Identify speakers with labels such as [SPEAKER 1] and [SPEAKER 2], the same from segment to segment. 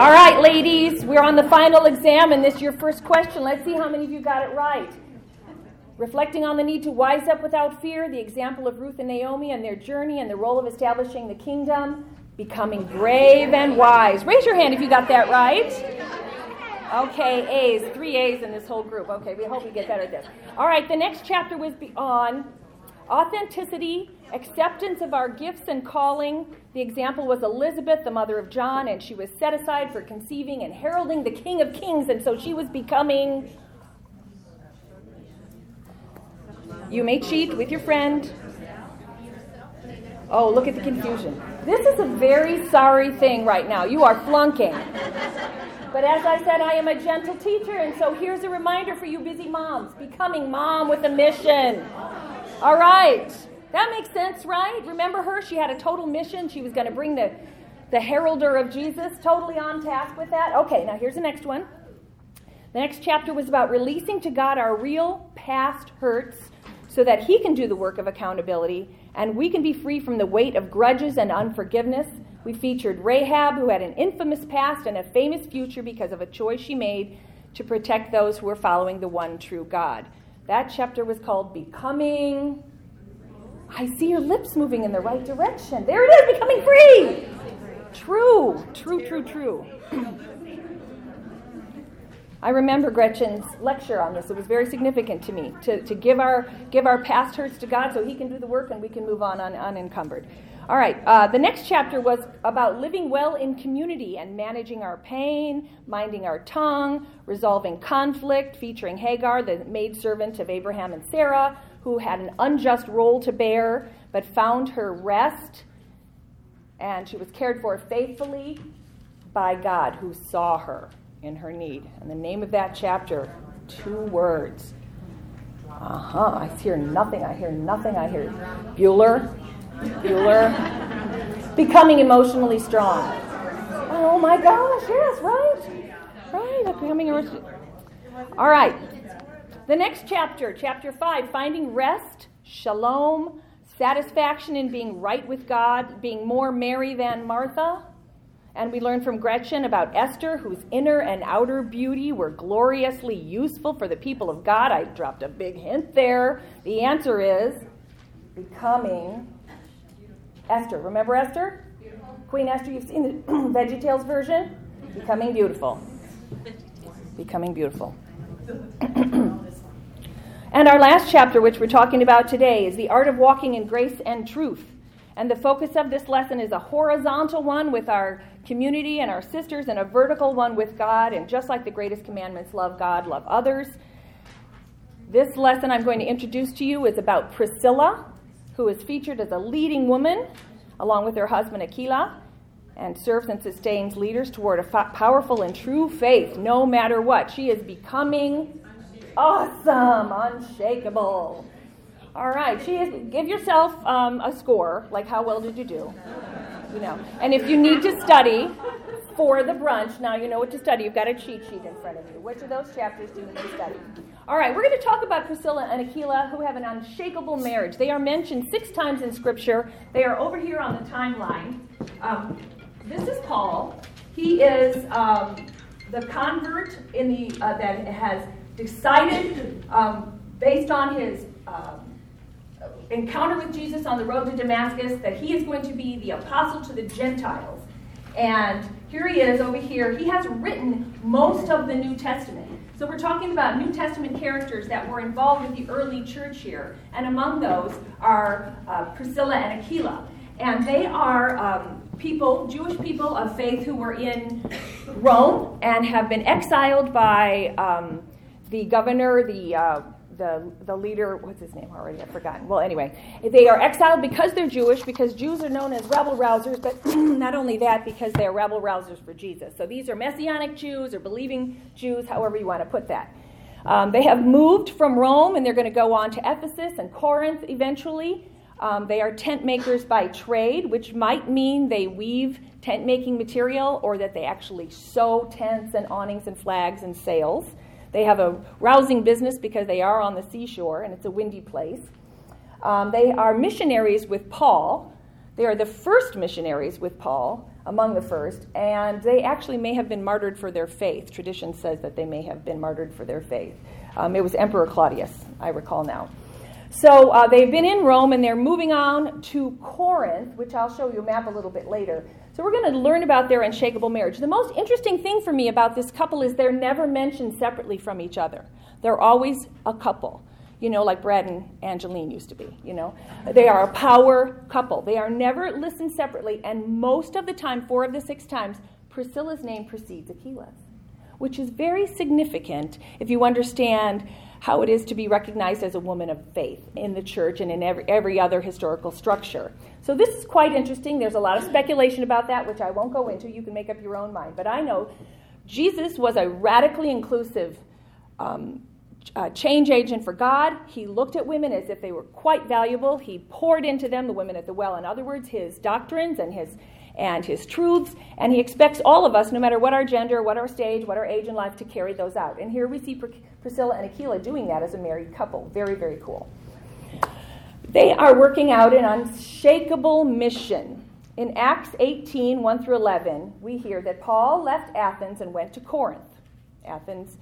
[SPEAKER 1] All right, ladies, we're on the final exam, and this is your first question. Let's see how many of you got it right. Reflecting on the need to wise up without fear, the example of Ruth and Naomi and their journey and the role of establishing the kingdom, becoming brave and wise. Raise your hand if you got that right. Okay, A's, three A's in this whole group. Okay, we hope we get better at this. All right, the next chapter was on authenticity, acceptance of our gifts and calling. The example was Elizabeth, the mother of John, and she was set aside for conceiving and heralding the King of Kings, and so she was becoming You may cheat with your friend. Oh, look at the confusion. This is a very sorry thing right now. You are flunking. But as I said, I am a gentle teacher, and so here's a reminder for you busy moms becoming mom with a mission. All right. That makes sense, right? Remember her? She had a total mission. She was going to bring the, the heralder of Jesus, totally on task with that. Okay, now here's the next one. The next chapter was about releasing to God our real past hurts so that He can do the work of accountability and we can be free from the weight of grudges and unforgiveness. We featured Rahab, who had an infamous past and a famous future because of a choice she made to protect those who were following the one true God. That chapter was called Becoming. I see your lips moving in the right direction. There it is, becoming free. True, true, true, true. I remember Gretchen's lecture on this. It was very significant to me to, to give, our, give our past hurts to God so He can do the work and we can move on un, unencumbered. All right, uh, the next chapter was about living well in community and managing our pain, minding our tongue, resolving conflict, featuring Hagar, the maidservant of Abraham and Sarah, who had an unjust role to bear but found her rest and she was cared for faithfully by God who saw her in her need. And the name of that chapter, two words. Uh huh. I hear nothing. I hear nothing. I hear Bueller. Bueller. Becoming emotionally strong. Oh my gosh, yes, right. Right. Becoming emotionally. All right. The next chapter, chapter 5, finding rest, shalom, satisfaction in being right with God, being more Mary than Martha. And we learn from Gretchen about Esther, whose inner and outer beauty were gloriously useful for the people of God. I dropped a big hint there. The answer is becoming Esther. Remember Esther? Queen Esther, you've seen the VeggieTales version? Becoming beautiful. Becoming beautiful. and our last chapter, which we're talking about today, is the art of walking in grace and truth. And the focus of this lesson is a horizontal one with our community and our sisters, and a vertical one with God. And just like the greatest commandments love God, love others. This lesson I'm going to introduce to you is about Priscilla, who is featured as a leading woman along with her husband Aquila and serves and sustains leaders toward a powerful and true faith no matter what. She is becoming awesome, unshakable. All right, she is, give yourself um, a score, like how well did you do? You know, and if you need to study for the brunch, now you know what to study. You've got a cheat sheet in front of you. Which of those chapters do you need to study? All right, we're going to talk about Priscilla and Aquila, who have an unshakable marriage. They are mentioned six times in Scripture. They are over here on the timeline. Um, this is Paul. He is um, the convert in the uh, that has decided, um, based on his um, encounter with Jesus on the road to Damascus that he is going to be the apostle to the Gentiles. And here he is over here. He has written most of the New Testament. So we're talking about New Testament characters that were involved with the early church here. And among those are uh, Priscilla and Aquila. And they are um, people, Jewish people of faith, who were in Rome and have been exiled by um, the governor, the uh, the, the leader, what's his name already? I've forgotten. Well, anyway, they are exiled because they're Jewish, because Jews are known as rebel rousers, but not only that, because they're rebel rousers for Jesus. So these are Messianic Jews or believing Jews, however you want to put that. Um, they have moved from Rome and they're going to go on to Ephesus and Corinth eventually. Um, they are tent makers by trade, which might mean they weave tent making material or that they actually sew tents and awnings and flags and sails. They have a rousing business because they are on the seashore and it's a windy place. Um, they are missionaries with Paul. They are the first missionaries with Paul, among the first, and they actually may have been martyred for their faith. Tradition says that they may have been martyred for their faith. Um, it was Emperor Claudius, I recall now. So uh, they've been in Rome and they're moving on to Corinth, which I'll show you a map a little bit later. So we're going to learn about their unshakable marriage. The most interesting thing for me about this couple is they're never mentioned separately from each other. They're always a couple, you know, like Brad and Angeline used to be, you know. They are a power couple. They are never listened separately, and most of the time, four of the six times, Priscilla's name precedes Aquila's, which is very significant if you understand how it is to be recognized as a woman of faith in the church and in every, every other historical structure. So this is quite interesting. There's a lot of speculation about that, which I won't go into. You can make up your own mind. But I know Jesus was a radically inclusive um, uh, change agent for God. He looked at women as if they were quite valuable. He poured into them, the women at the well, in other words, his doctrines and his and his truths, and he expects all of us, no matter what our gender, what our stage, what our age in life, to carry those out. And here we see Priscilla and Aquila doing that as a married couple. Very, very cool. They are working out an unshakable mission. In Acts 18 1 through 11, we hear that Paul left Athens and went to Corinth. Athens,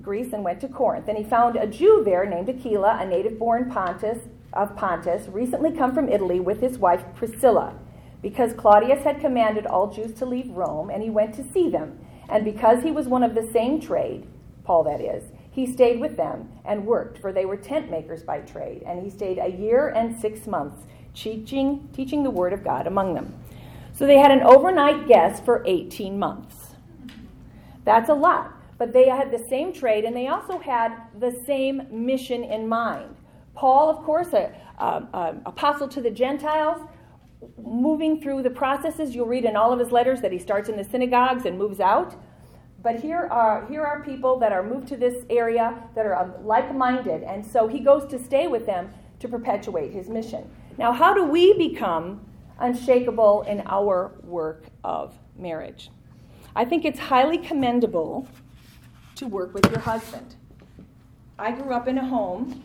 [SPEAKER 1] Greece, and went to Corinth. And he found a Jew there named Aquila, a native born Pontus of Pontus, recently come from Italy with his wife Priscilla because Claudius had commanded all Jews to leave Rome, and he went to see them. And because he was one of the same trade, Paul that is, he stayed with them and worked, for they were tent makers by trade. And he stayed a year and six months, teaching, teaching the word of God among them. So they had an overnight guest for 18 months. That's a lot. But they had the same trade, and they also had the same mission in mind. Paul, of course, a, apostle to the Gentiles, moving through the processes. You'll read in all of his letters that he starts in the synagogues and moves out. But here are, here are people that are moved to this area that are like minded, and so he goes to stay with them to perpetuate his mission. Now, how do we become unshakable in our work of marriage? I think it's highly commendable to work with your husband. I grew up in a home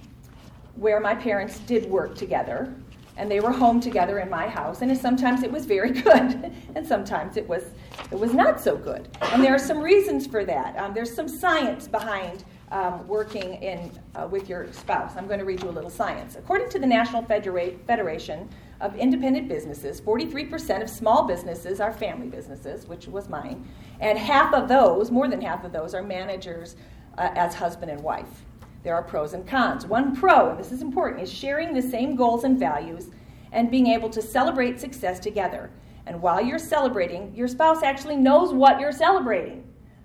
[SPEAKER 1] where my parents did work together and they were home together in my house. And sometimes it was very good and sometimes it was it was not so good. And there are some reasons for that. Um, there's some science behind um, working in uh, with your spouse. I'm going to read you a little science. According to the national Federa- federation of independent businesses 43% of small businesses are family businesses which was mine. And half of those more than half of those are managers uh, as husband and wife there are pros and cons. One pro, and this is important, is sharing the same goals and values and being able to celebrate success together. And while you're celebrating, your spouse actually knows what you're celebrating.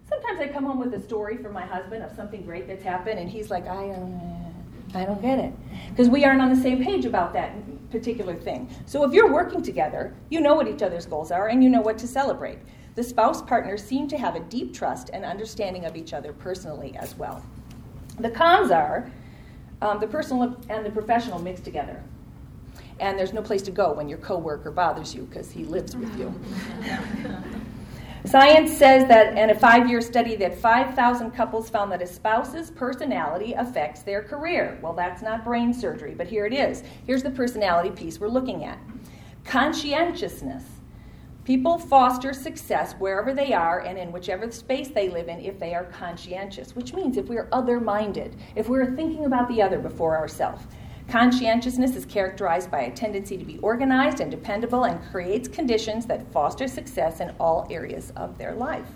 [SPEAKER 1] Sometimes I come home with a story from my husband of something great that's happened, and he's like, I, uh, I don't get it. Because we aren't on the same page about that particular thing. So if you're working together, you know what each other's goals are, and you know what to celebrate. The spouse partners seem to have a deep trust and understanding of each other personally as well. The cons are um, the personal and the professional mixed together. And there's no place to go when your coworker bothers you because he lives with you. Science says that in a five year study that 5,000 couples found that a spouse's personality affects their career. Well, that's not brain surgery, but here it is. Here's the personality piece we're looking at conscientiousness People foster success wherever they are and in whichever space they live in if they are conscientious, which means if we're other minded, if we're thinking about the other before ourselves. Conscientiousness is characterized by a tendency to be organized and dependable and creates conditions that foster success in all areas of their life.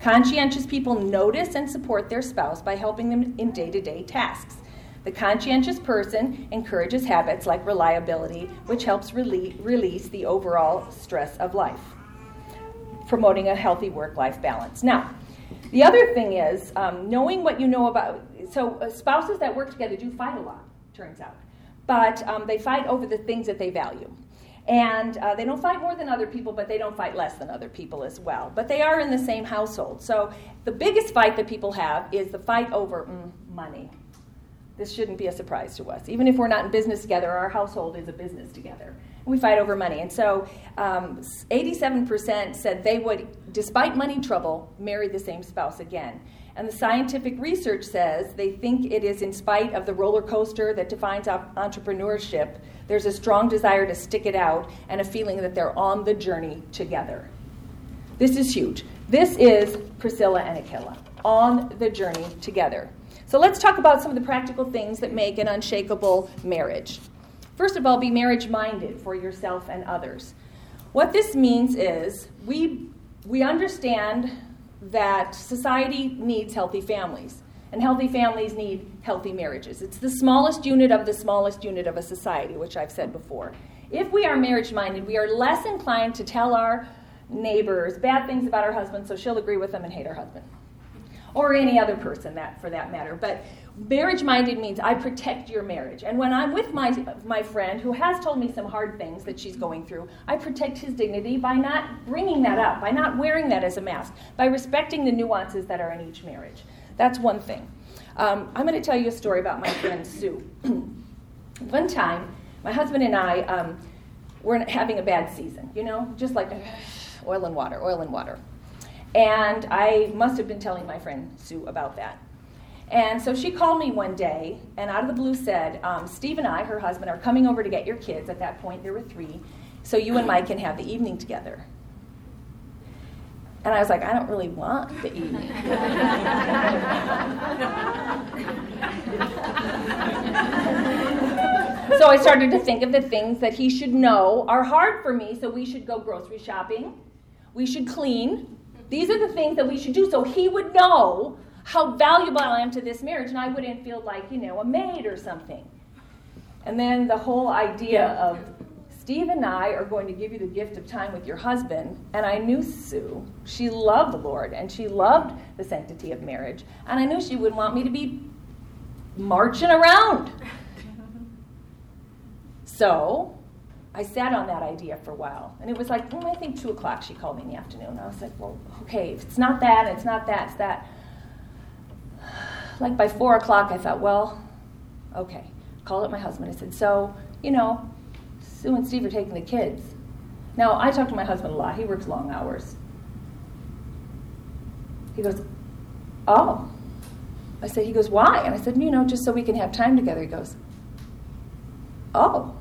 [SPEAKER 1] Conscientious people notice and support their spouse by helping them in day to day tasks. The conscientious person encourages habits like reliability, which helps rele- release the overall stress of life, promoting a healthy work life balance. Now, the other thing is um, knowing what you know about. So, uh, spouses that work together do fight a lot, turns out. But um, they fight over the things that they value. And uh, they don't fight more than other people, but they don't fight less than other people as well. But they are in the same household. So the biggest fight that people have is the fight over mm, money this shouldn't be a surprise to us. Even if we're not in business together, our household is a business together. We fight over money. And so um, 87% said they would, despite money trouble, marry the same spouse again. And the scientific research says they think it is in spite of the roller coaster that defines entrepreneurship There's a strong desire to stick it out and a feeling that they're on the journey together. This is huge. This is Priscilla and Aquila on the journey together. So let's talk about some of the practical things that make an unshakable marriage. First of all, be marriage minded for yourself and others. What this means is we, we understand that society needs healthy families, and healthy families need healthy marriages. It's the smallest unit of the smallest unit of a society, which I've said before. If we are marriage minded, we are less inclined to tell our neighbors bad things about our husband so she'll agree with them and hate our husband or any other person that for that matter. But marriage minded means i protect your marriage. And when i'm with my my friend who has told me some hard things that she's going through i protect his dignity by not bringing that up by not wearing that as a mask by respecting the nuances that are in each marriage. That's one thing. Um, i'm going to tell you a story about my friend sue. One time my husband and i um, were having a bad season you know just like oil and water oil and water and I must have been telling my friend Sue about that. And so she called me one day and out of the blue said, um, Steve and I, her husband, are coming over to get your kids. At that point, there were three. So you and Mike can have the evening together. And I was like, I don't really want the evening. so I started to think of the things that he should know are hard for me. So we should go grocery shopping. We should clean. These are the things that we should do so he would know how valuable I am to this marriage and I wouldn't feel like, you know, a maid or something. And then the whole idea of Steve and I are going to give you the gift of time with your husband. And I knew Sue. She loved the Lord and she loved the sanctity of marriage. And I knew she wouldn't want me to be marching around. So I sat on that idea for a while. And it was like, I think 2 o'clock she called me in the afternoon. I was like, well, okay, if it's not that, it's not that, it's that. Like by 4 o'clock, I thought, well, okay. Called up my husband. I said, so, you know, Sue and Steve are taking the kids. Now, I talk to my husband a lot. He works long hours. He goes, oh. I said, he goes, why? And I said, you know, just so we can have time together. He goes, oh.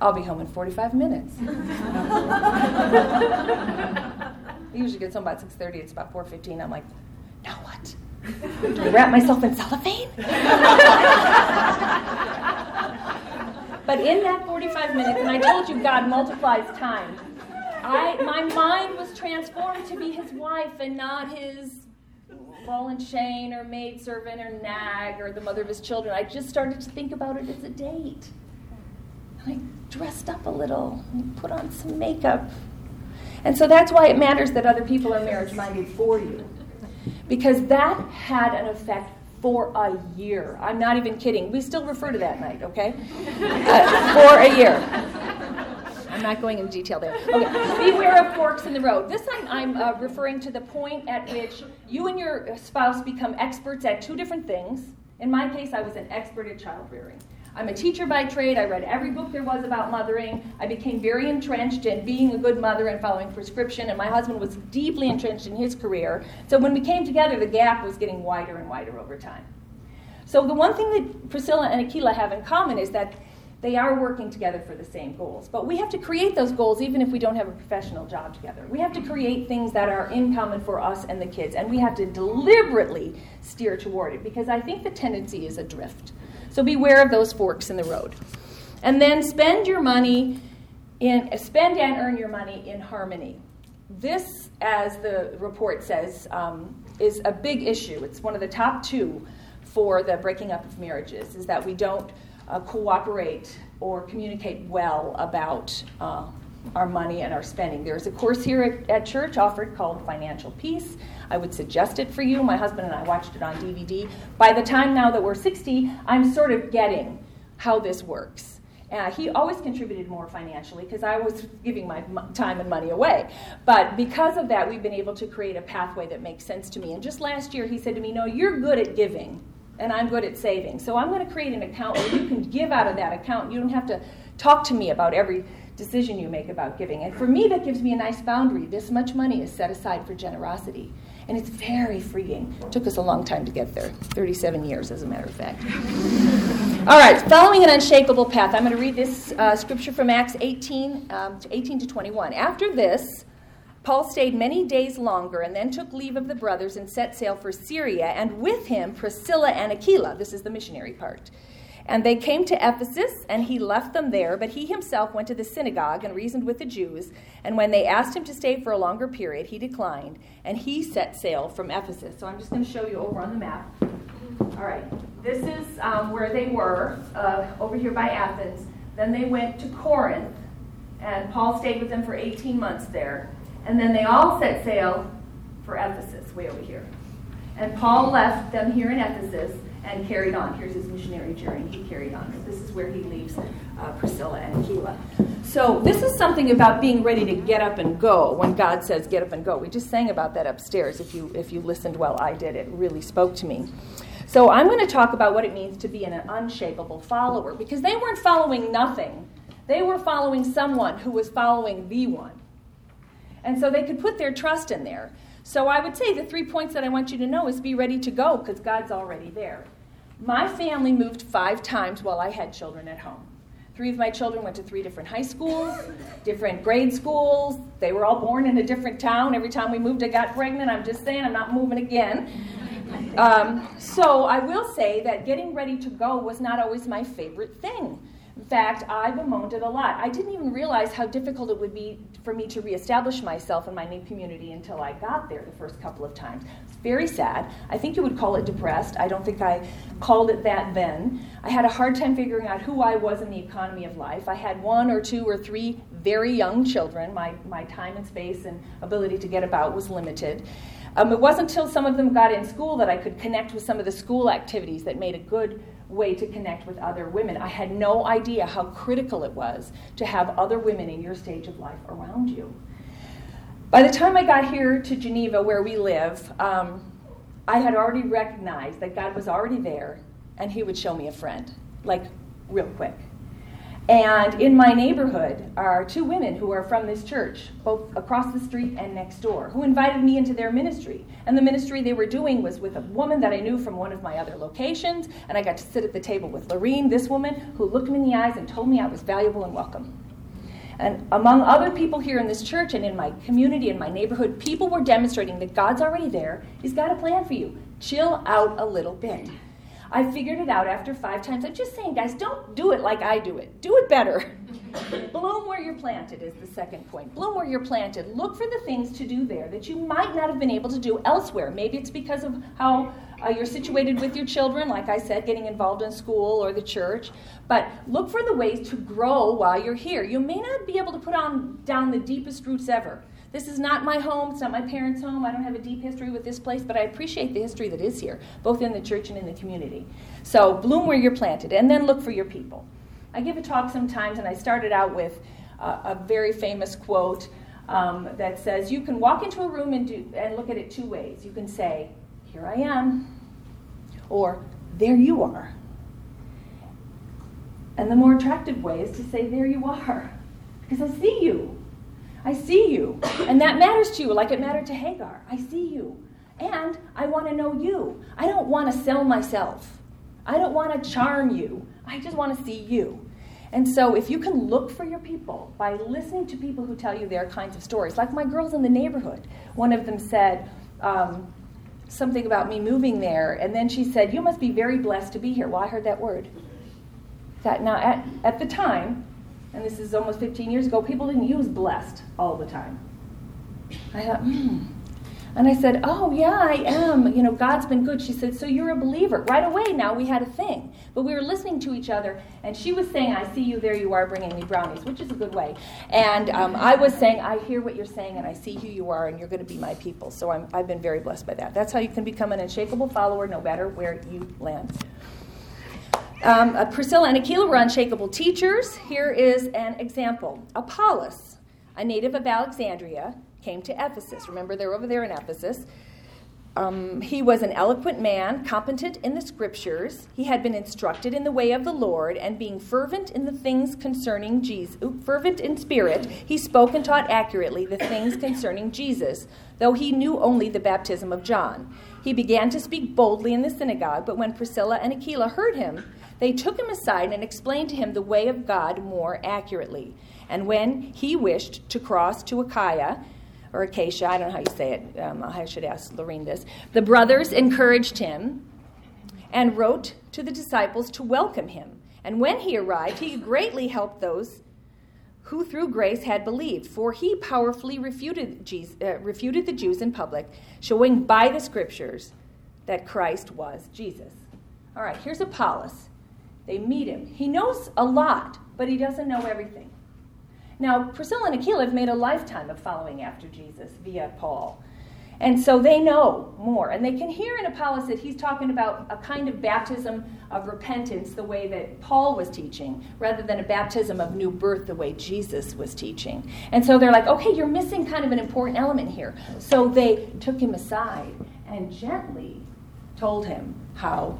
[SPEAKER 1] I'll be home in 45 minutes. he usually gets home about 6.30. It's about 4.15. I'm like, now what? Do I wrap myself in cellophane? but in that 45 minutes, and I told you God multiplies time, I, my mind was transformed to be his wife and not his ball and chain or maidservant or nag or the mother of his children. I just started to think about it as a date. I dressed up a little put on some makeup. And so that's why it matters that other people are marriage minded for you. Because that had an effect for a year. I'm not even kidding. We still refer to that night, okay? Uh, for a year. I'm not going into detail there. Okay. Beware of forks in the road. This I'm, I'm uh, referring to the point at which you and your spouse become experts at two different things. In my case, I was an expert at child rearing. I'm a teacher by trade. I read every book there was about mothering. I became very entrenched in being a good mother and following prescription, and my husband was deeply entrenched in his career. So when we came together, the gap was getting wider and wider over time. So the one thing that Priscilla and Aquila have in common is that they are working together for the same goals. But we have to create those goals even if we don't have a professional job together. We have to create things that are in common for us and the kids, and we have to deliberately steer toward it because I think the tendency is adrift. So beware of those forks in the road. And then spend your money in spend and earn your money in harmony. This, as the report says, um, is a big issue. It's one of the top two for the breaking up of marriages. Is that we don't uh, cooperate or communicate well about uh, our money and our spending. There's a course here at, at, church offered called Financial Peace. I would suggest it for you. My husband and I watched it on DVD. By the time now that we're 60, I'm sort of getting how this works. Uh, he always contributed more financially because I was giving my time and money away. But because of that, we've been able to create a pathway that makes sense to me. And just last year, he said to me, No, you're good at giving, and I'm good at saving. So I'm going to create an account where you can give out of that account. You don't have to talk to me about every decision you make about giving. And for me, that gives me a nice boundary. This much money is set aside for generosity. And it's very freeing. It took us a long time to get there 37 years, as a matter of fact. All right, following an unshakable path. I'm going to read this uh, scripture from Acts 18 um, to 18 to 21. After this, Paul stayed many days longer and then took leave of the brothers and set sail for Syria, and with him Priscilla and Aquila. This is the missionary part. And they came to Ephesus, and he left them there, but he himself went to the synagogue and reasoned with the Jews. And when they asked him to stay for a longer period, he declined, and he set sail from Ephesus. So I'm just going to show you over on the map. All right, this is um, where they were, uh, over here by Athens. Then they went to Corinth, and Paul stayed with them for 18 months there. And then they all set sail for Ephesus, way over here. And Paul left them here in Ephesus and carried on. Here's his missionary journey. He carried on. This is where he leaves uh, Priscilla and Aquila. So, this is something about being ready to get up and go when God says get up and go. We just sang about that upstairs. If you, if you listened well, I did. It really spoke to me. So, I'm going to talk about what it means to be an unshakable follower because they weren't following nothing, they were following someone who was following the one. And so they could put their trust in there. So I would say the three points that I want you to know is be ready to go because God's already there. My family moved five times while I had children at home. Three of my children went to three different high schools, different grade schools. They were all born in a different town. Every time we moved, I got pregnant. I'm just saying, I'm not moving again. Um, so I will say that getting ready to go was not always my favorite thing. Fact, I bemoaned it a lot. I didn't even realize how difficult it would be for me to reestablish myself in my new community until I got there the first couple of times. Very sad. I think you would call it depressed. I don't think I called it that then. I had a hard time figuring out who I was in the economy of life. I had one or two or three very young children. My, my time and space and ability to get about was limited. Um, it wasn't until some of them got in school that I could connect with some of the school activities that made a good way to connect with other women. I had no idea how critical it was to have other women in your stage of life around you. By the time I got here to Geneva, where we live, um, I had already recognized that God was already there and He would show me a friend, like real quick. And in my neighborhood are two women who are from this church, both across the street and next door, who invited me into their ministry. And the ministry they were doing was with a woman that I knew from one of my other locations. And I got to sit at the table with Lorene, this woman, who looked me in the eyes and told me I was valuable and welcome. And among other people here in this church and in my community and my neighborhood, people were demonstrating that God's already there. He's got a plan for you. Chill out a little bit. I figured it out after five times. I'm just saying, guys, don't do it like I do it. Do it better. Bloom where you're planted is the second point. Bloom where you're planted. Look for the things to do there that you might not have been able to do elsewhere. Maybe it's because of how uh, you're situated with your children, like I said, getting involved in school or the church. But look for the ways to grow while you're here. You may not be able to put on down the deepest roots ever. This is not my home, it's not my parents' home. I don't have a deep history with this place, but I appreciate the history that is here, both in the church and in the community. So bloom where you're planted, and then look for your people. I give a talk sometimes, and I started out with uh, a very famous quote um, that says, You can walk into a room and, do, and look at it two ways. You can say, Here I am, or There you are. And the more attractive way is to say, There you are, because I see you. I see you. And that matters to you, like it mattered to Hagar. I see you. And I want to know you. I don't want to sell myself. I don't want to charm you. I just want to see you. And so, if you can look for your people by listening to people who tell you their kinds of stories, like my girls in the neighborhood, one of them said um, something about me moving there, and then she said, You must be very blessed to be here. Well, I heard that word. That now, at, at the time, and this is almost 15 years ago, people didn't use blessed all the time. I thought, hmm. And I said, Oh, yeah, I am. You know, God's been good. She said, So you're a believer. Right away now we had a thing. But we were listening to each other, and she was saying, I see you, there you are, bringing me brownies, which is a good way. And um, I was saying, I hear what you're saying, and I see who you are, and you're going to be my people. So i I've been very blessed by that. That's how you can become an unshakable follower no matter where you land. Um, uh, Priscilla and Aquila were unshakable teachers. Here is an example. Apollos, a native of Alexandria, came to Ephesus. Remember, they're over there in Ephesus. Um, he was an eloquent man, competent in the scriptures. He had been instructed in the way of the Lord, and being fervent in the things concerning Jesus, fervent in spirit, he spoke and taught accurately the things concerning Jesus, though he knew only the baptism of John. He began to speak boldly in the synagogue, but when Priscilla and Aquila heard him, They took him aside and explained to him the way of God more accurately. And when he wished to cross to Achaia, or Acacia, I don't know how you say it, um, I should ask Lorene this, the brothers encouraged him and wrote to the disciples to welcome him. And when he arrived, he greatly helped those who through grace had believed, for he powerfully refuted, Jesus, uh, refuted the Jews in public, showing by the scriptures that Christ was Jesus. All right, here's Apollos. They meet him. He knows a lot, but he doesn't know everything. Now, Priscilla and Aquila have made a lifetime of following after Jesus via Paul. And so they know more. And they can hear in Apollos that he's talking about a kind of baptism of repentance, the way that Paul was teaching, rather than a baptism of new birth, the way Jesus was teaching. And so they're like, okay, you're missing kind of an important element here. So they took him aside and gently told him how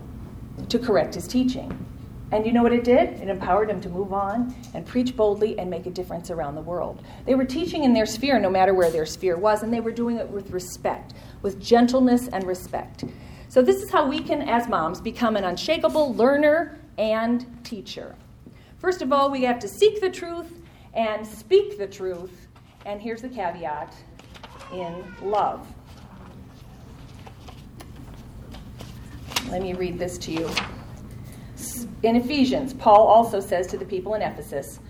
[SPEAKER 1] to correct his teaching. And you know what it did? It empowered him to move on and preach boldly and make a difference around the world. They were teaching in their sphere, no matter where their sphere was, and they were doing it with respect, with gentleness and respect. So, this is how we can, as moms, become an unshakable learner and teacher. First of all, we have to seek the truth and speak the truth. And here's the caveat in love. Let me read this to you in Ephesians, Paul also says to the people in Ephesus,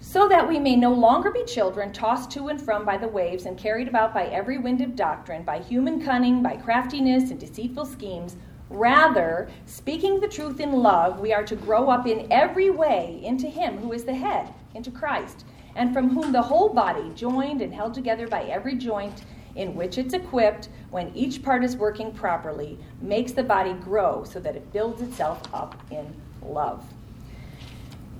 [SPEAKER 1] so that we may no longer be children tossed to and from by the waves and carried about by every wind of doctrine, by human cunning, by craftiness and deceitful schemes. Rather, speaking the truth in love, we are to grow up in every way into Him who is the head, into Christ, and from whom the whole body, joined and held together by every joint in which it's equipped, when each part is working properly, makes the body grow so that it builds itself up in love.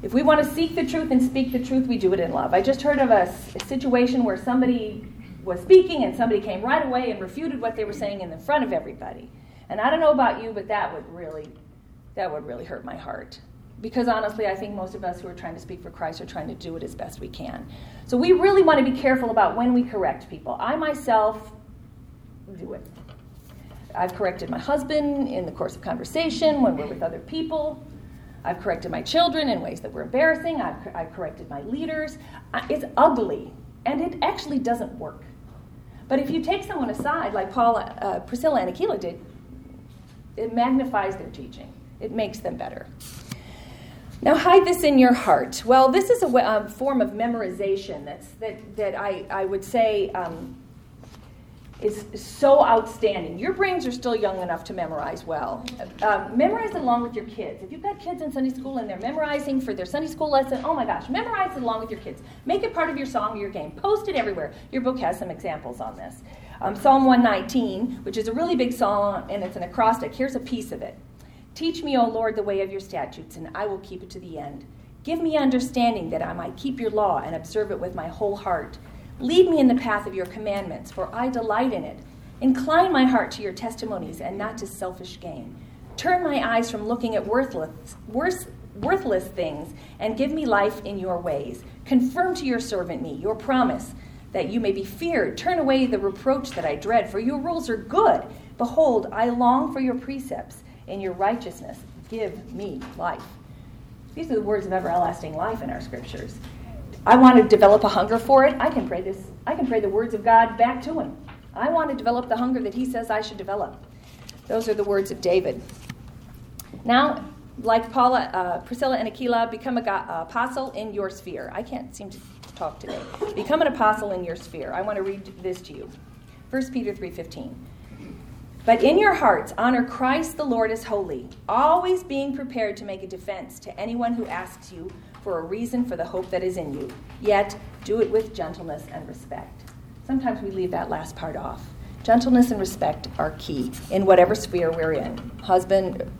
[SPEAKER 1] If we want to seek the truth and speak the truth, we do it in love. I just heard of a, a situation where somebody was speaking and somebody came right away and refuted what they were saying in the front of everybody. And I don't know about you, but that would really that would really hurt my heart. Because honestly, I think most of us who are trying to speak for Christ are trying to do it as best we can. So we really want to be careful about when we correct people. I myself do it. I've corrected my husband in the course of conversation when we're with other people. I've corrected my children in ways that were embarrassing. I've, I've corrected my leaders. It's ugly, and it actually doesn't work. But if you take someone aside, like Paula, uh, Priscilla and Aquila did, it magnifies their teaching. It makes them better. Now, hide this in your heart. Well, this is a, a form of memorization that's, that, that I, I would say um, is so outstanding. Your brains are still young enough to memorize well. Um, memorize along with your kids. If you've got kids in Sunday school and they're memorizing for their Sunday school lesson, oh my gosh, memorize it along with your kids. Make it part of your song or your game. Post it everywhere. Your book has some examples on this. Um, psalm 119, which is a really big psalm and it's an acrostic, here's a piece of it. Teach me, O Lord, the way of your statutes, and I will keep it to the end. Give me understanding that I might keep your law and observe it with my whole heart. Lead me in the path of your commandments, for I delight in it. Incline my heart to your testimonies and not to selfish gain. Turn my eyes from looking at worthless, worth, worthless things and give me life in your ways. Confirm to your servant me your promise that you may be feared. Turn away the reproach that I dread, for your rules are good. Behold, I long for your precepts. In your righteousness, give me life. These are the words of everlasting life in our scriptures. I want to develop a hunger for it. I can pray this. I can pray the words of God back to him. I want to develop the hunger that he says I should develop. Those are the words of David. Now, like Paula, uh, Priscilla, and Aquila, become an apostle in your sphere. I can't seem to talk today. Become an apostle in your sphere. I want to read this to you. 1 Peter 3:15. But in your hearts honor Christ the Lord as holy, always being prepared to make a defense to anyone who asks you for a reason for the hope that is in you, yet do it with gentleness and respect. Sometimes we leave that last part off. Gentleness and respect are key in whatever sphere we're in husband,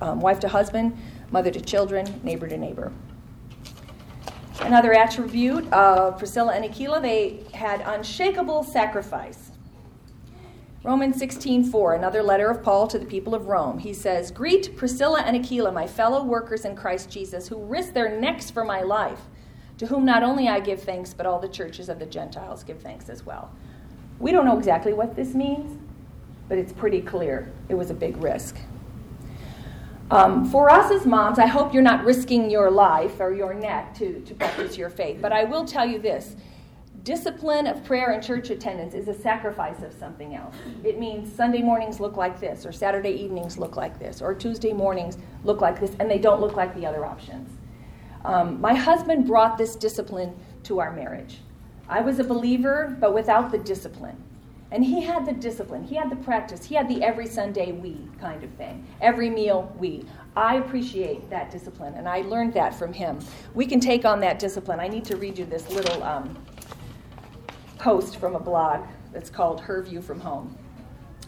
[SPEAKER 1] um, wife to husband, mother to children, neighbor to neighbor. Another attribute of Priscilla and Aquila, they had unshakable sacrifice. Romans 16:4, another letter of Paul to the people of Rome. He says, "Greet Priscilla and Aquila, my fellow workers in Christ Jesus, who risked their necks for my life, to whom not only I give thanks, but all the churches of the Gentiles give thanks as well." We don't know exactly what this means, but it's pretty clear. It was a big risk. Um, for us as moms, I hope you're not risking your life or your neck to, to practice your faith. But I will tell you this discipline of prayer and church attendance is a sacrifice of something else. It means Sunday mornings look like this, or Saturday evenings look like this, or Tuesday mornings look like this, and they don't look like the other options. Um, my husband brought this discipline to our marriage. I was a believer, but without the discipline. And he had the discipline, he had the practice, he had the every Sunday we kind of thing, every meal we. I appreciate that discipline, and I learned that from him. We can take on that discipline. I need to read you this little um, post from a blog that's called Her View from Home.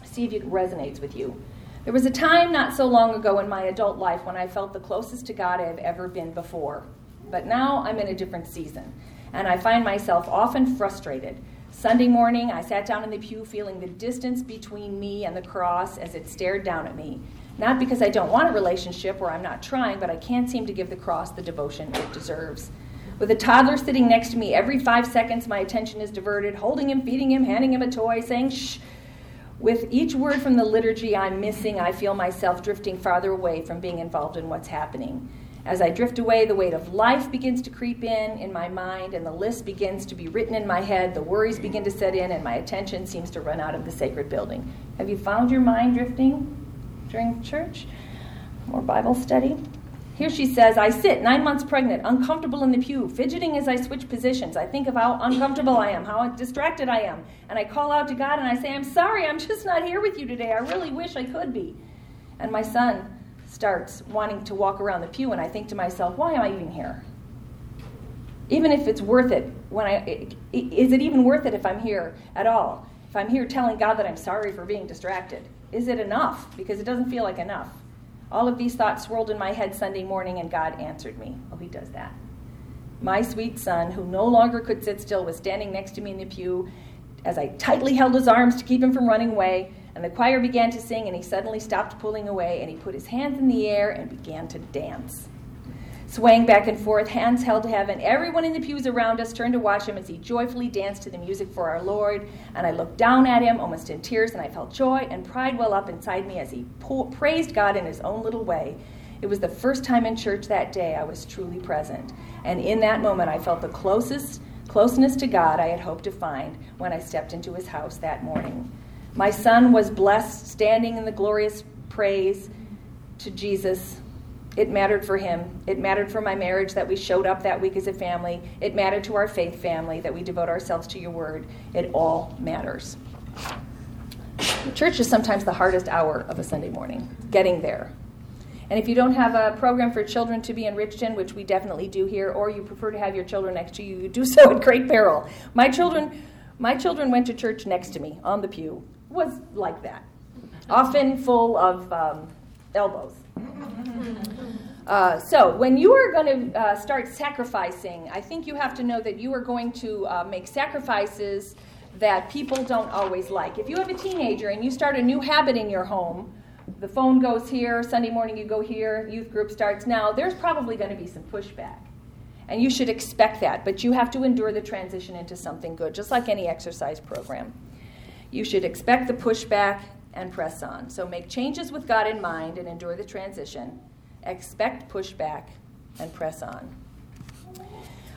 [SPEAKER 1] See if it resonates with you. There was a time not so long ago in my adult life when I felt the closest to God I have ever been before. But now I'm in a different season, and I find myself often frustrated. Sunday morning, I sat down in the pew feeling the distance between me and the cross as it stared down at me. Not because I don't want a relationship or I'm not trying, but I can't seem to give the cross the devotion it deserves. With a toddler sitting next to me, every five seconds my attention is diverted, holding him, feeding him, handing him a toy, saying shh. With each word from the liturgy I'm missing, I feel myself drifting farther away from being involved in what's happening. As I drift away, the weight of life begins to creep in in my mind, and the list begins to be written in my head. The worries begin to set in, and my attention seems to run out of the sacred building. Have you found your mind drifting during church or Bible study? Here she says, I sit, nine months pregnant, uncomfortable in the pew, fidgeting as I switch positions. I think of how uncomfortable I am, how distracted I am. And I call out to God and I say, I'm sorry, I'm just not here with you today. I really wish I could be. And my son starts wanting to walk around the pew, and I think to myself, why am I even here? Even if it's worth it, when I, is it even worth it if I'm here at all? If I'm here telling God that I'm sorry for being distracted, is it enough? Because it doesn't feel like enough. All of these thoughts swirled in my head Sunday morning, and God answered me. Oh, He does that. My sweet son, who no longer could sit still, was standing next to me in the pew as I tightly held his arms to keep him from running away. And the choir began to sing, and he suddenly stopped pulling away, and he put his hands in the air and began to dance swaying back and forth, hands held to heaven. Everyone in the pews around us turned to watch him as he joyfully danced to the music for our Lord. And I looked down at him, almost in tears, and I felt joy and pride well up inside me as he po- praised God in his own little way. It was the first time in church that day I was truly present. And in that moment, I felt the closest closeness to God I had hoped to find when I stepped into his house that morning. My son was blessed, standing in the glorious praise to Jesus it mattered for him. It mattered for my marriage that we showed up that week as a family. It mattered to our faith family that we devote ourselves to your word. It all matters. Church is sometimes the hardest hour of a Sunday morning, getting there. And if you don't have a program for children to be enriched in, which we definitely do here, or you prefer to have your children next to you, you do so at great peril. My children, my children went to church next to me on the pew. Was like that, often full of um, elbows. Uh, so, when you are going to uh, start sacrificing, I think you have to know that you are going to uh, make sacrifices that people don't always like. If you have a teenager and you start a new habit in your home, the phone goes here, Sunday morning you go here, youth group starts now, there's probably going to be some pushback. And you should expect that, but you have to endure the transition into something good, just like any exercise program. You should expect the pushback and press on. So make changes with God in mind and endure the transition expect pushback, and press on.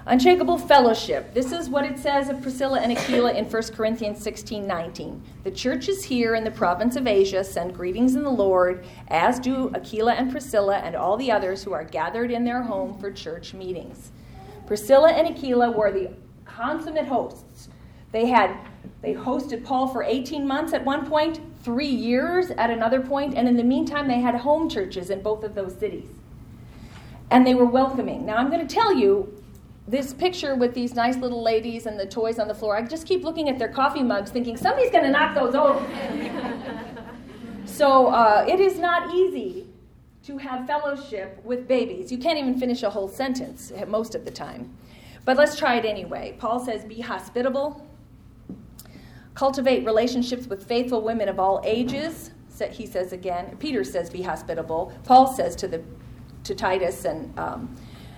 [SPEAKER 1] Unshakable fellowship. This is what it says of Priscilla and Aquila in 1 Corinthians 16 19. The churches here in the province of Asia send greetings in the Lord, as do Aquila and Priscilla and all the others who are gathered in their home for church meetings. Priscilla and Aquila were the consummate hosts. They had they hosted Paul for 18 months at one point, three years at another point, and in the meantime, they had home churches in both of those cities. And they were welcoming. Now, I'm going to tell you this picture with these nice little ladies and the toys on the floor. I just keep looking at their coffee mugs, thinking somebody's going to knock those over. so uh, it is not easy to have fellowship with babies. You can't even finish a whole sentence most of the time. But let's try it anyway. Paul says, Be hospitable Cultivate relationships with faithful women of all ages. He says again. Peter says, "Be hospitable." Paul says to the to Titus and um,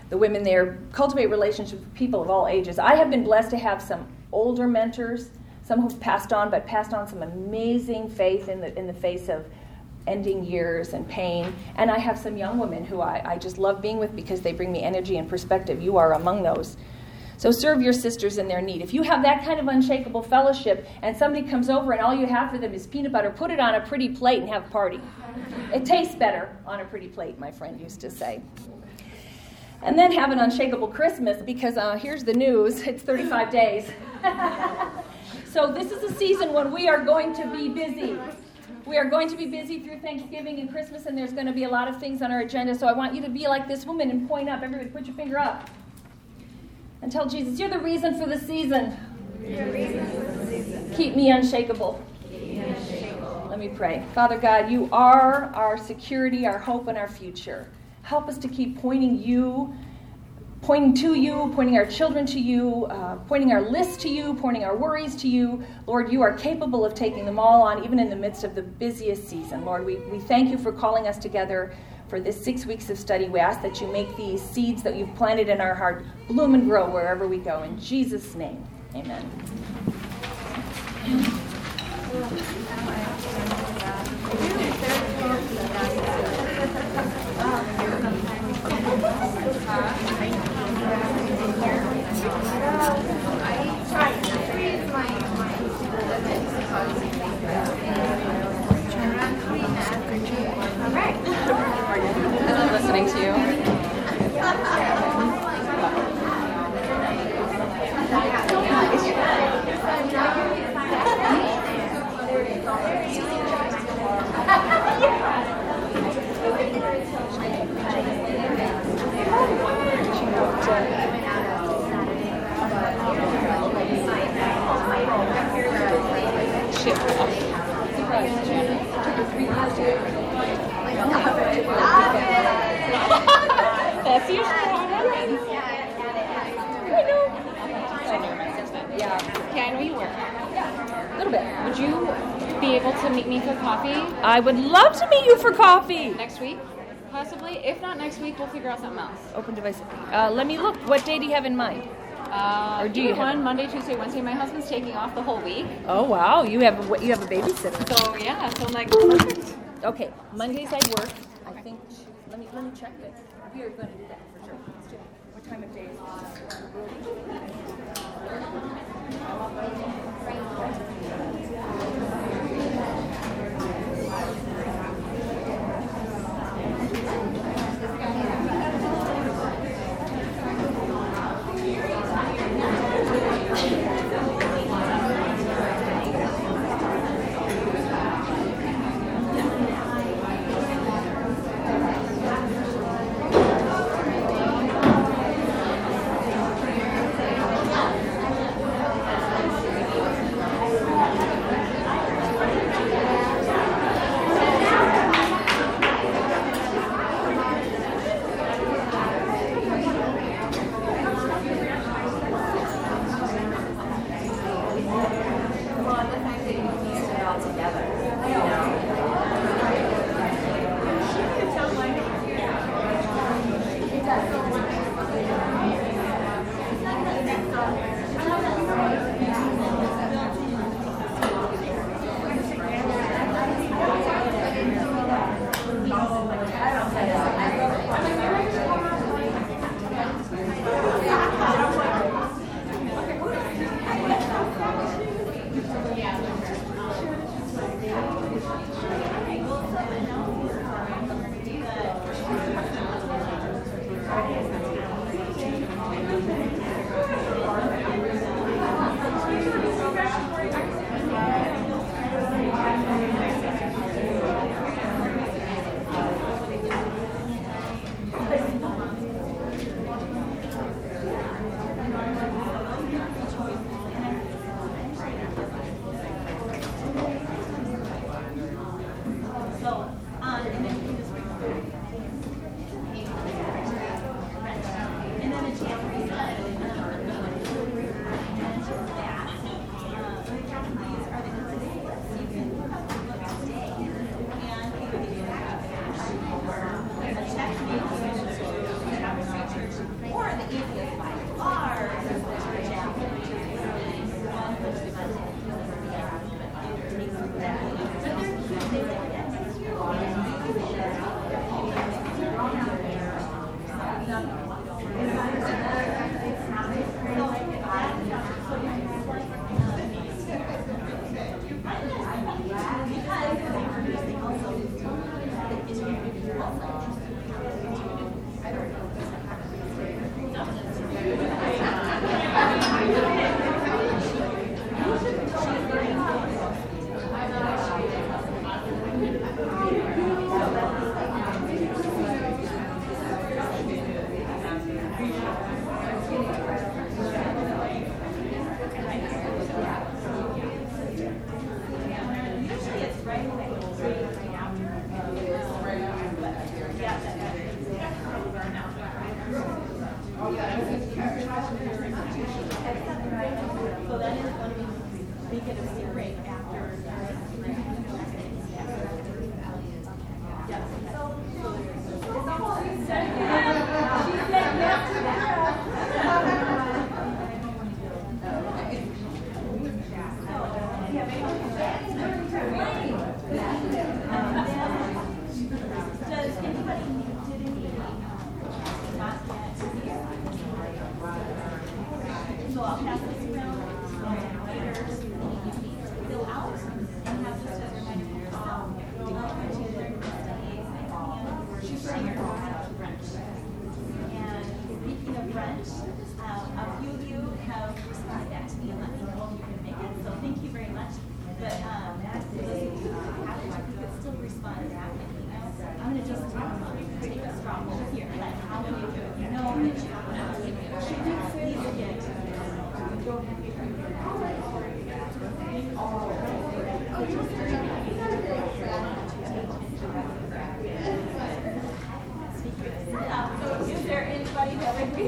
[SPEAKER 1] the women there, cultivate relationships with people of all ages. I have been blessed to have some older mentors, some who've passed on, but passed on some amazing faith in the in the face of ending years and pain. And I have some young women who I, I just love being with because they bring me energy and perspective. You are among those. So serve your sisters in their need. If you have that kind of unshakable fellowship and somebody comes over and all you have for them is peanut butter, put it on a pretty plate and have a party. It tastes better on a pretty plate, my friend used to say. And then have an unshakable Christmas because uh, here's the news it's 35 days. so this is a season when we are going to be busy. We are going to be busy through Thanksgiving and Christmas, and there's going to be a lot of things on our agenda. So I want you to be like this woman and point up. Everybody, put your finger up. And tell Jesus, You're the reason for the season. Keep me unshakable. Let me pray. Father God, you are our security, our hope, and our future. Help us to keep pointing you pointing to you, pointing our children to you, uh, pointing our list to you, pointing our worries to you. Lord, you are capable of taking them all on, even in the midst of the busiest season. Lord, we, we thank you for calling us together for this six weeks of study. We ask that you make these seeds that you've planted in our heart bloom and grow wherever we go. In Jesus' name, amen. Listening to you. That's usually what happens. I know. Yeah,
[SPEAKER 2] Okay, I know you work.
[SPEAKER 1] a little bit.
[SPEAKER 2] Would you be able to meet me for coffee
[SPEAKER 1] I would love to meet you for coffee.
[SPEAKER 2] next week? Possibly. If not next week, we'll figure out something else.
[SPEAKER 1] Open device. Uh, let me look. What day do you have in mind?
[SPEAKER 2] Uh,
[SPEAKER 1] Or do you have-
[SPEAKER 2] one Monday, Tuesday, Wednesday? My husband's taking off the whole week,
[SPEAKER 1] Oh wow, you have a, you have a babysitter.
[SPEAKER 2] so yeah. So I'm like, perfect.
[SPEAKER 1] Okay, Mondays I work. I think. Let me let me check this. We are going to do that for sure. Let's do it. What time of day is it?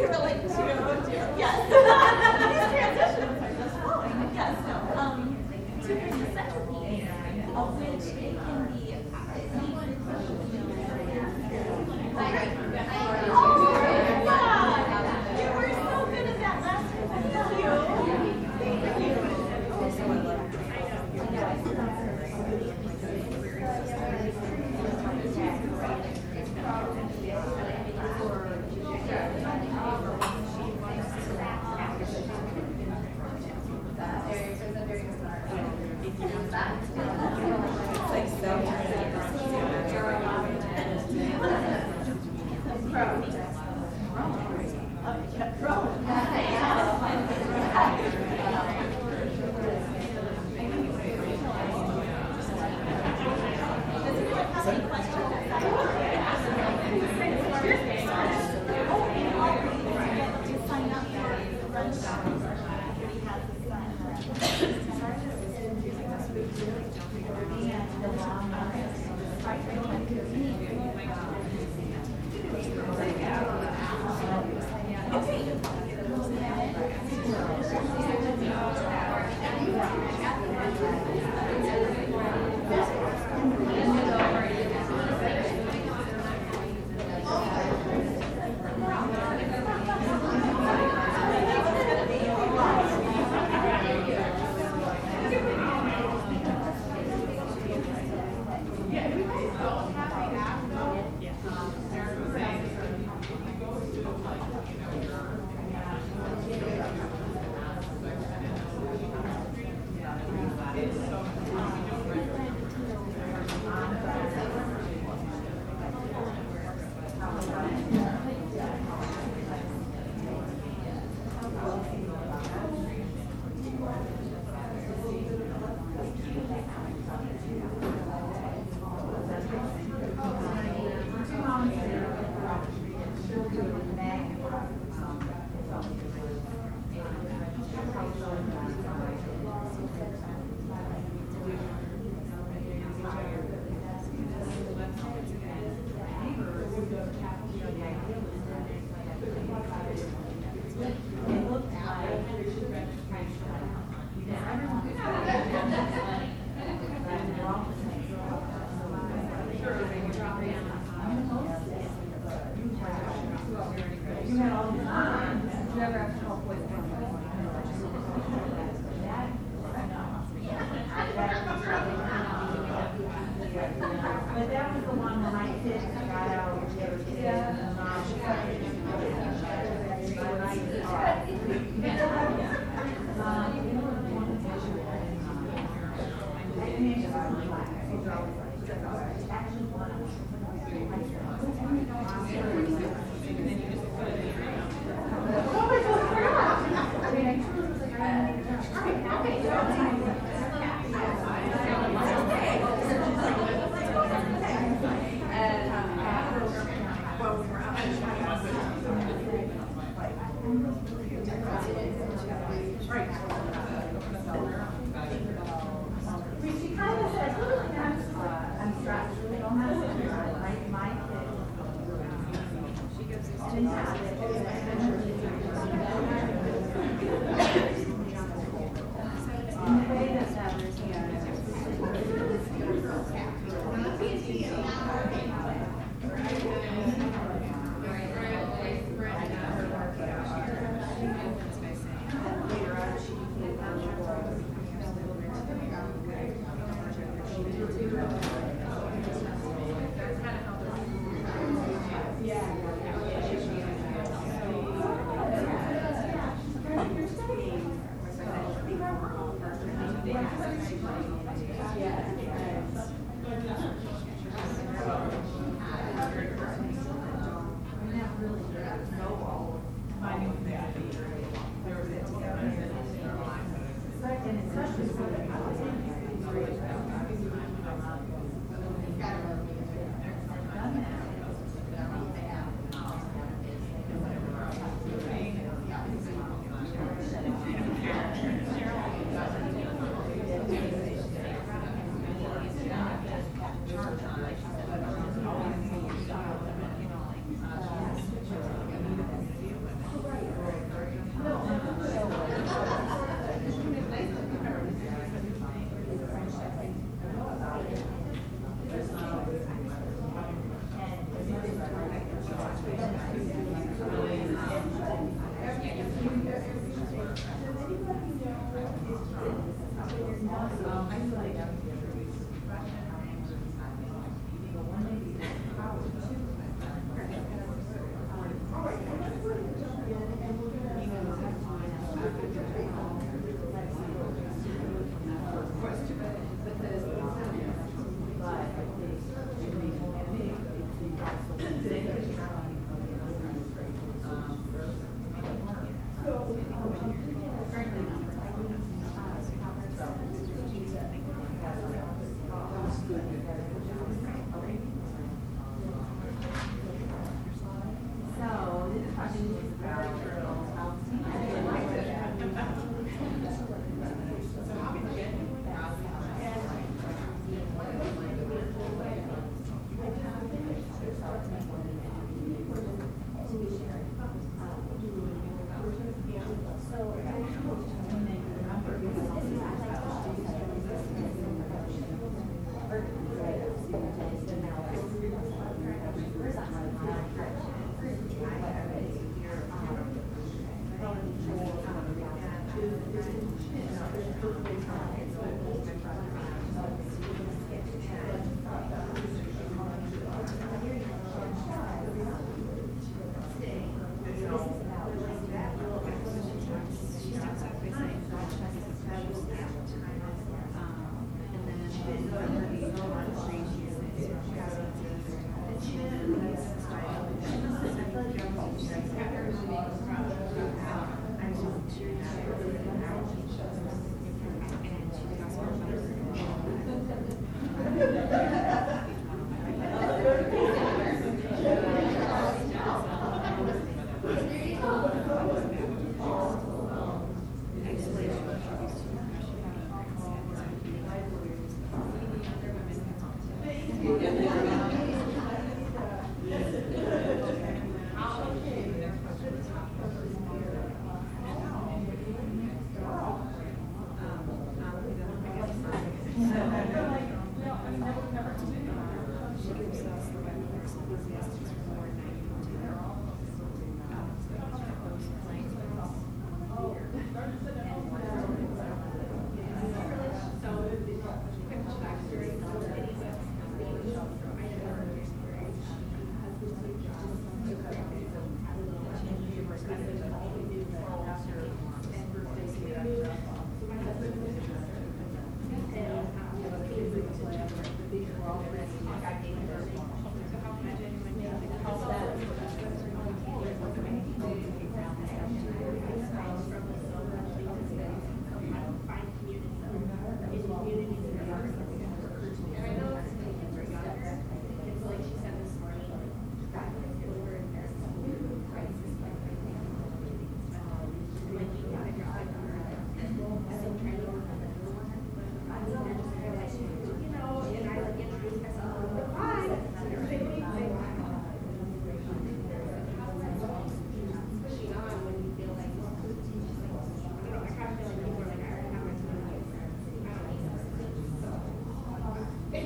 [SPEAKER 3] That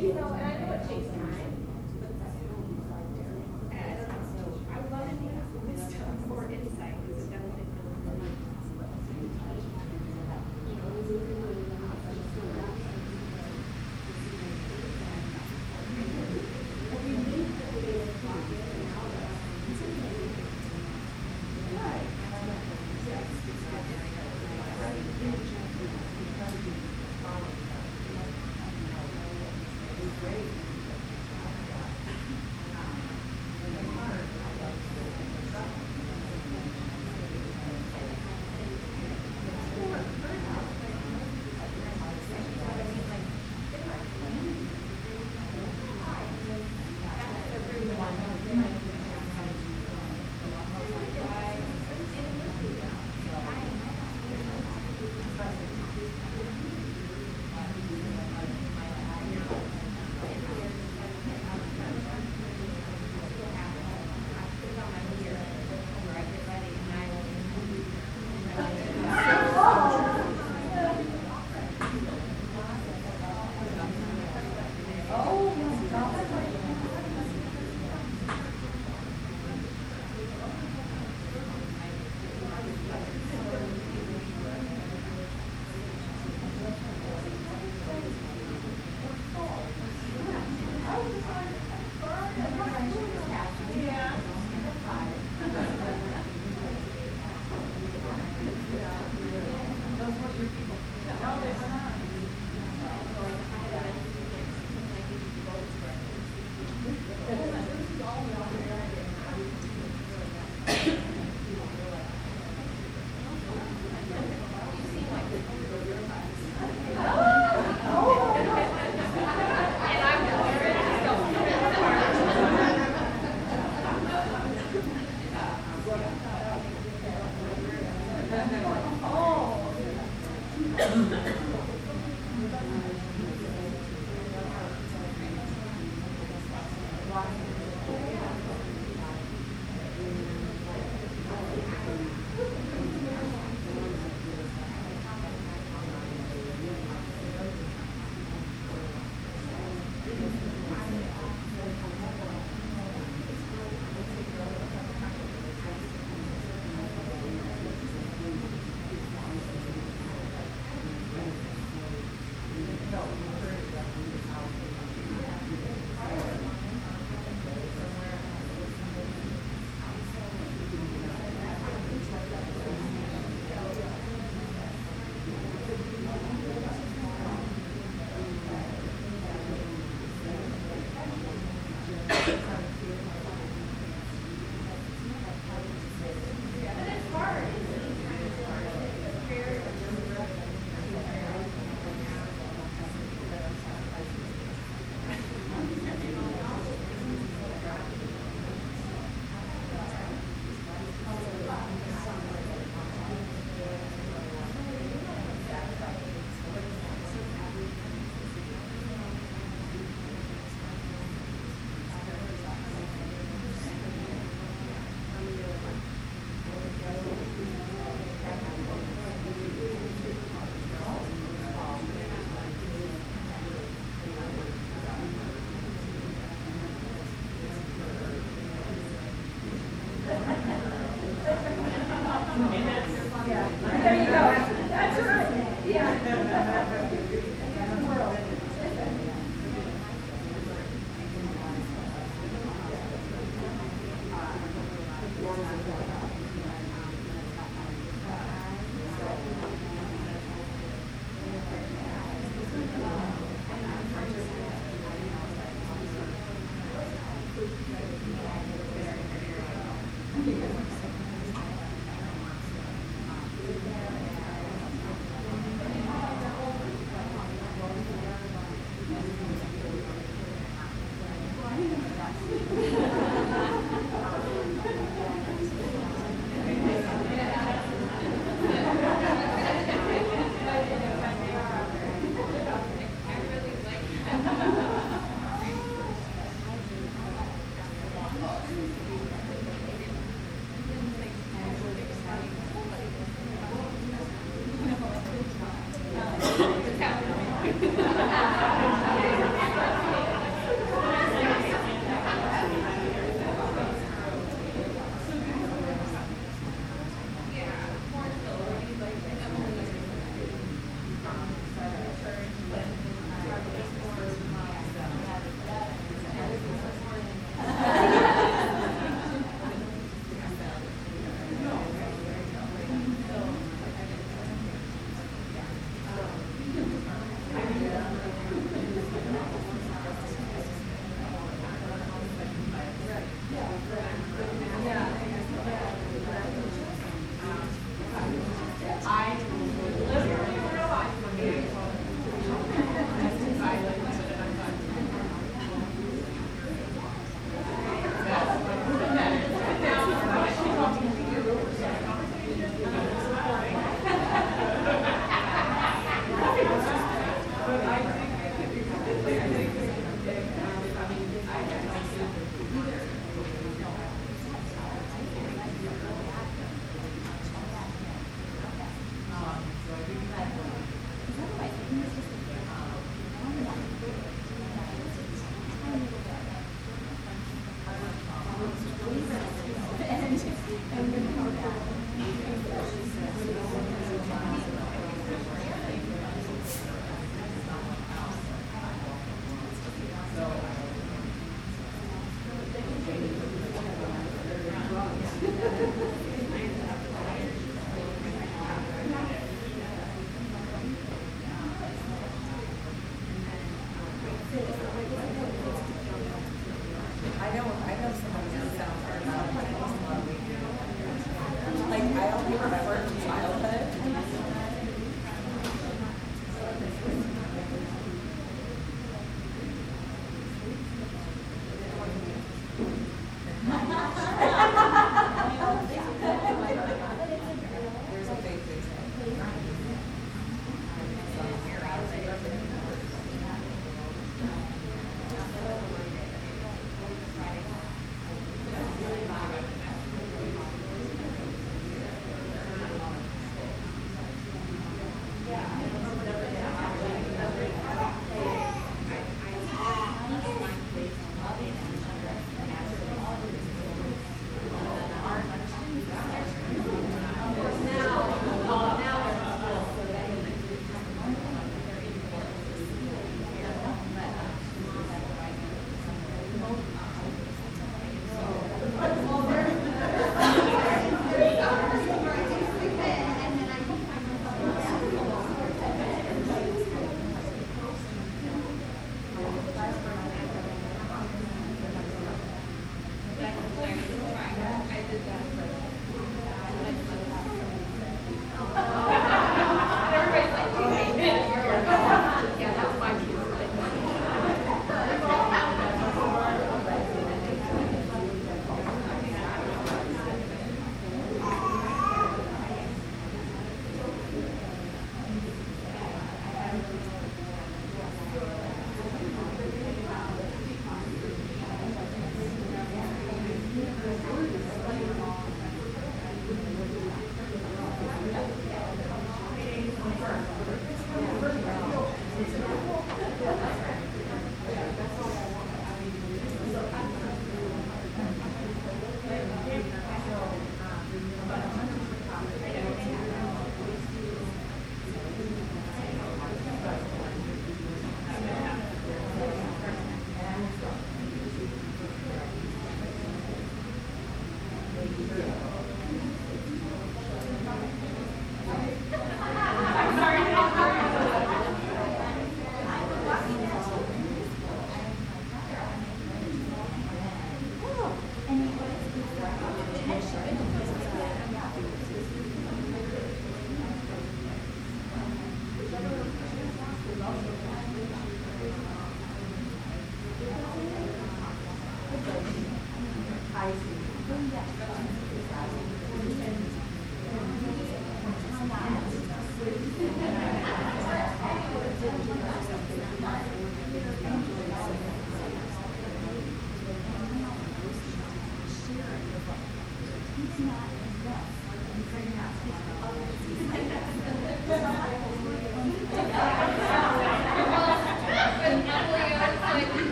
[SPEAKER 3] you. Know, and I
[SPEAKER 1] know it takes time,